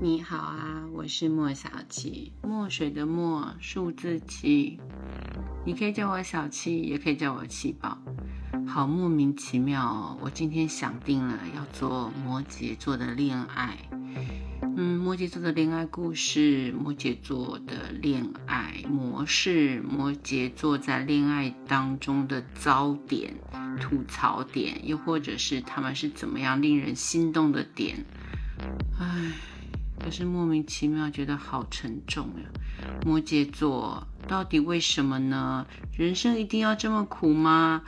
你好啊，我是莫小七，墨水的墨，数字七。你可以叫我小七，也可以叫我七宝。好莫名其妙哦，我今天想定了要做摩羯座的恋爱。嗯，摩羯座的恋爱故事，摩羯座的恋爱模式，摩羯座在恋爱当中的糟点、吐槽点，又或者是他们是怎么样令人心动的点。唉。可是莫名其妙觉得好沉重呀！摩羯座到底为什么呢？人生一定要这么苦吗？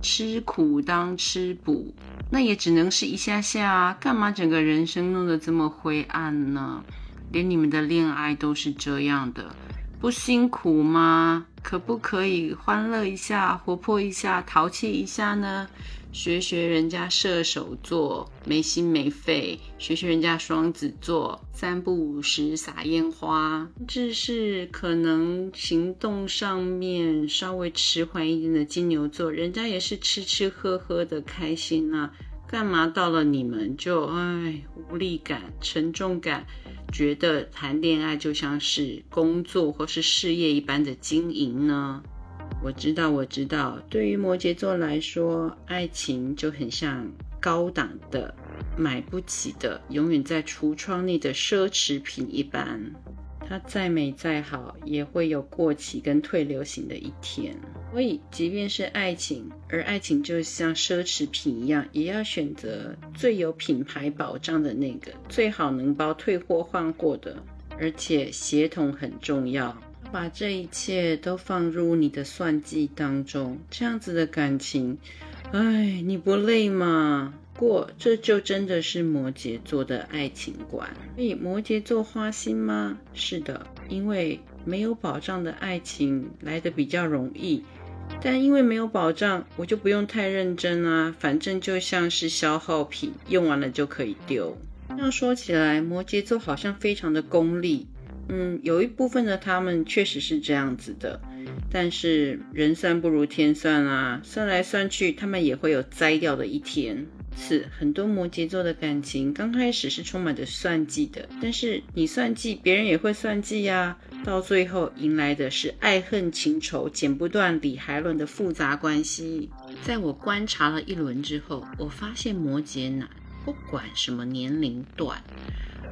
吃苦当吃补，那也只能是一下下啊，干嘛整个人生弄得这么灰暗呢？连你们的恋爱都是这样的，不辛苦吗？可不可以欢乐一下、活泼一下、淘气一下呢？学学人家射手座没心没肺，学学人家双子座三不五时撒烟花，甚至是可能行动上面稍微迟缓一点的金牛座，人家也是吃吃喝喝的开心啊，干嘛到了你们就唉无力感、沉重感，觉得谈恋爱就像是工作或是事业一般的经营呢？我知道，我知道，对于摩羯座来说，爱情就很像高档的、买不起的、永远在橱窗内的奢侈品一般。它再美再好，也会有过期跟退流行的一天。所以，即便是爱情，而爱情就像奢侈品一样，也要选择最有品牌保障的那个，最好能包退货换货的，而且协同很重要。把这一切都放入你的算计当中，这样子的感情，哎，你不累吗？过，这就真的是摩羯座的爱情观。所以摩羯座花心吗？是的，因为没有保障的爱情来的比较容易，但因为没有保障，我就不用太认真啊，反正就像是消耗品，用完了就可以丢。这样说起来，摩羯座好像非常的功利。嗯，有一部分的他们确实是这样子的，但是人算不如天算啊，算来算去，他们也会有栽掉的一天。是很多摩羯座的感情刚开始是充满着算计的，但是你算计，别人也会算计呀，到最后迎来的是爱恨情仇剪不断理还乱的复杂关系。在我观察了一轮之后，我发现摩羯男不管什么年龄段。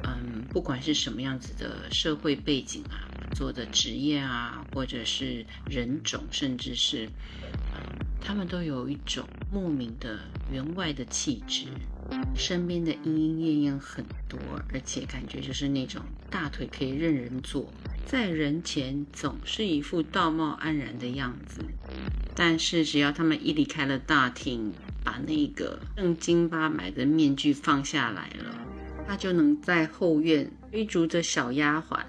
嗯，不管是什么样子的社会背景啊，做的职业啊，或者是人种，甚至是，嗯，他们都有一种莫名的员外的气质，身边的莺莺燕燕很多，而且感觉就是那种大腿可以任人坐，在人前总是一副道貌岸然的样子，但是只要他们一离开了大厅，把那个正经八百的面具放下来了。他就能在后院追逐着小丫鬟，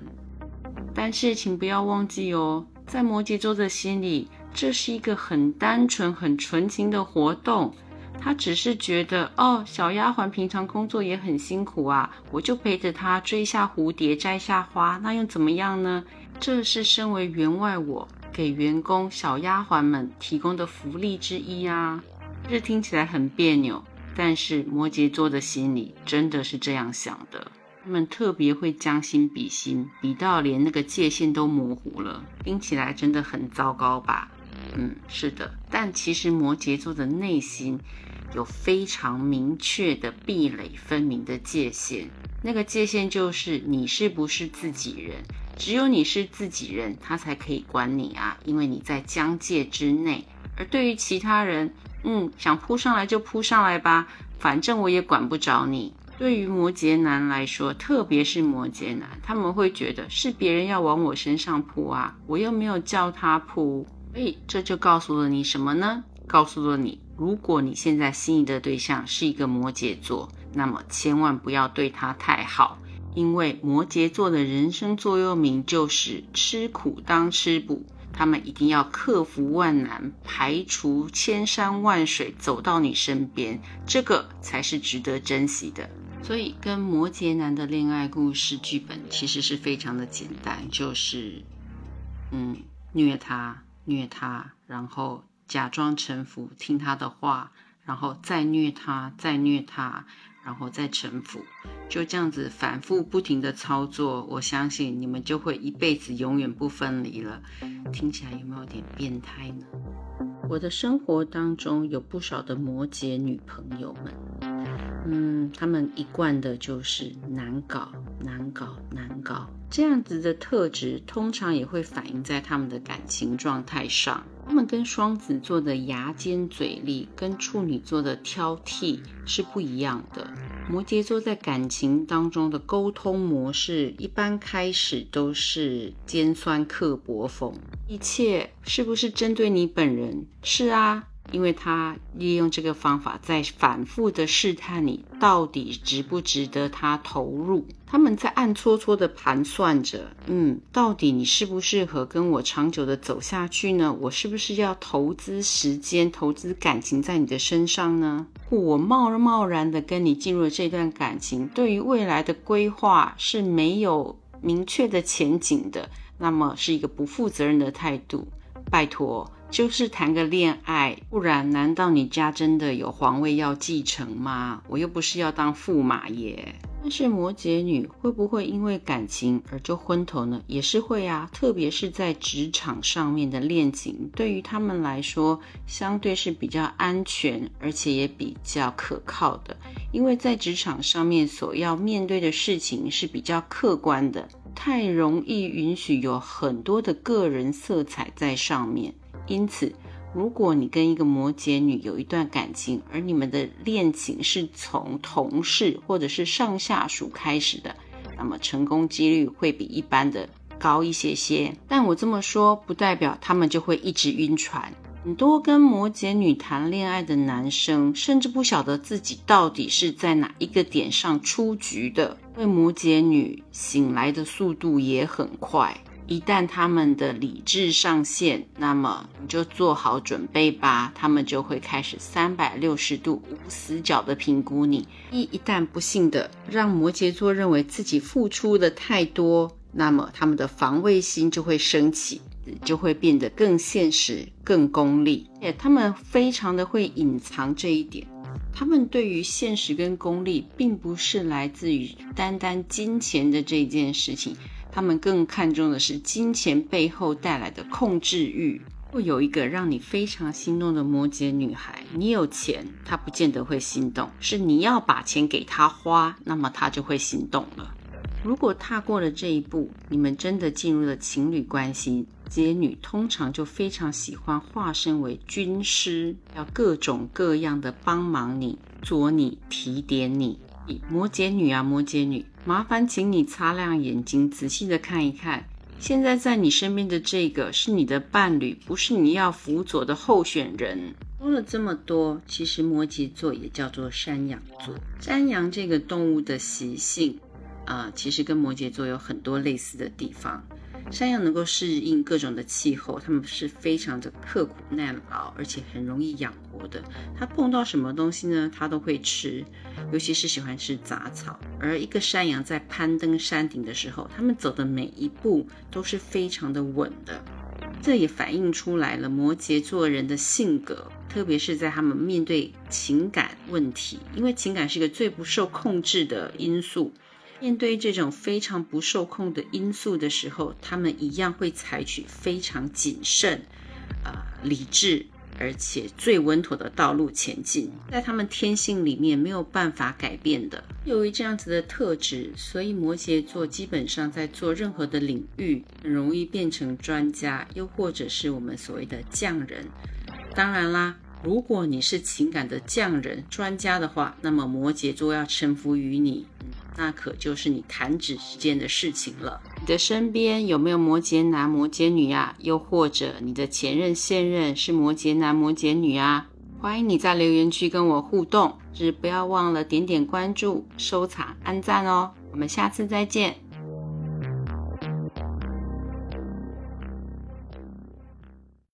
但是请不要忘记哦，在摩羯座的心里，这是一个很单纯、很纯情的活动。他只是觉得，哦，小丫鬟平常工作也很辛苦啊，我就陪着她追下蝴蝶、摘下花，那又怎么样呢？这是身为员外我给员工小丫鬟们提供的福利之一啊，这听起来很别扭。但是摩羯座的心里真的是这样想的，他们特别会将心比心，比到连那个界限都模糊了，听起来真的很糟糕吧？嗯，是的。但其实摩羯座的内心有非常明确的壁垒分明的界限，那个界限就是你是不是自己人，只有你是自己人，他才可以管你啊，因为你在疆界之内。而对于其他人，嗯，想扑上来就扑上来吧，反正我也管不着你。对于摩羯男来说，特别是摩羯男，他们会觉得是别人要往我身上扑啊，我又没有叫他扑。所以这就告诉了你什么呢？告诉了你，如果你现在心仪的对象是一个摩羯座，那么千万不要对他太好，因为摩羯座的人生座右铭就是吃苦当吃补。他们一定要克服万难，排除千山万水，走到你身边，这个才是值得珍惜的。所以，跟摩羯男的恋爱故事剧本其实是非常的简单，就是，嗯，虐他，虐他，然后假装臣服，听他的话，然后再虐他，再虐他，然后再臣服，就这样子反复不停的操作，我相信你们就会一辈子永远不分离了。听起来有没有点变态呢？我的生活当中有不少的摩羯女朋友们，嗯，他们一贯的就是难搞、难搞、难搞，这样子的特质通常也会反映在他们的感情状态上。他们跟双子座的牙尖嘴利，跟处女座的挑剔是不一样的。摩羯座在感情当中的沟通模式，一般开始都是尖酸刻薄讽，一切是不是针对你本人？是啊。因为他利用这个方法在反复的试探你到底值不值得他投入，他们在暗搓搓的盘算着，嗯，到底你适不适合跟我长久的走下去呢？我是不是要投资时间、投资感情在你的身上呢？我贸贸然的跟你进入了这段感情，对于未来的规划是没有明确的前景的，那么是一个不负责任的态度。拜托。就是谈个恋爱，不然难道你家真的有皇位要继承吗？我又不是要当驸马爷。但是摩羯女会不会因为感情而就昏头呢？也是会啊，特别是在职场上面的恋情，对于他们来说相对是比较安全，而且也比较可靠的。因为在职场上面所要面对的事情是比较客观的，太容易允许有很多的个人色彩在上面。因此，如果你跟一个摩羯女有一段感情，而你们的恋情是从同事或者是上下属开始的，那么成功几率会比一般的高一些些。但我这么说，不代表他们就会一直晕船。很多跟摩羯女谈恋爱的男生，甚至不晓得自己到底是在哪一个点上出局的，因为摩羯女醒来的速度也很快。一旦他们的理智上线，那么你就做好准备吧，他们就会开始三百六十度无死角的评估你。一一旦不幸的让摩羯座认为自己付出的太多，那么他们的防卫心就会升起，就会变得更现实、更功利。也他们非常的会隐藏这一点，他们对于现实跟功利，并不是来自于单单金钱的这件事情。他们更看重的是金钱背后带来的控制欲。会有一个让你非常心动的摩羯女孩，你有钱，她不见得会心动，是你要把钱给她花，那么她就会心动了。如果踏过了这一步，你们真的进入了情侣关系，羯女通常就非常喜欢化身为军师，要各种各样的帮忙你，做你，提点你。摩羯女啊，摩羯女，麻烦请你擦亮眼睛，仔细的看一看，现在在你身边的这个是你的伴侣，不是你要辅佐的候选人。说了这么多，其实摩羯座也叫做山羊座。山羊这个动物的习性啊，其实跟摩羯座有很多类似的地方。山羊能够适应各种的气候，它们是非常的刻苦耐劳，而且很容易养活的。它碰到什么东西呢？它都会吃，尤其是喜欢吃杂草。而一个山羊在攀登山顶的时候，它们走的每一步都是非常的稳的。这也反映出来了摩羯座人的性格，特别是在他们面对情感问题，因为情感是一个最不受控制的因素。面对这种非常不受控的因素的时候，他们一样会采取非常谨慎、啊理智，而且最稳妥的道路前进，在他们天性里面没有办法改变的。由于这样子的特质，所以摩羯座基本上在做任何的领域，很容易变成专家，又或者是我们所谓的匠人。当然啦，如果你是情感的匠人、专家的话，那么摩羯座要臣服于你。那可就是你弹指之间的事情了。你的身边有没有摩羯男、摩羯女啊？又或者你的前任、现任是摩羯男、摩羯女啊？欢迎你在留言区跟我互动，只不要忘了点点关注、收藏、按赞哦。我们下次再见。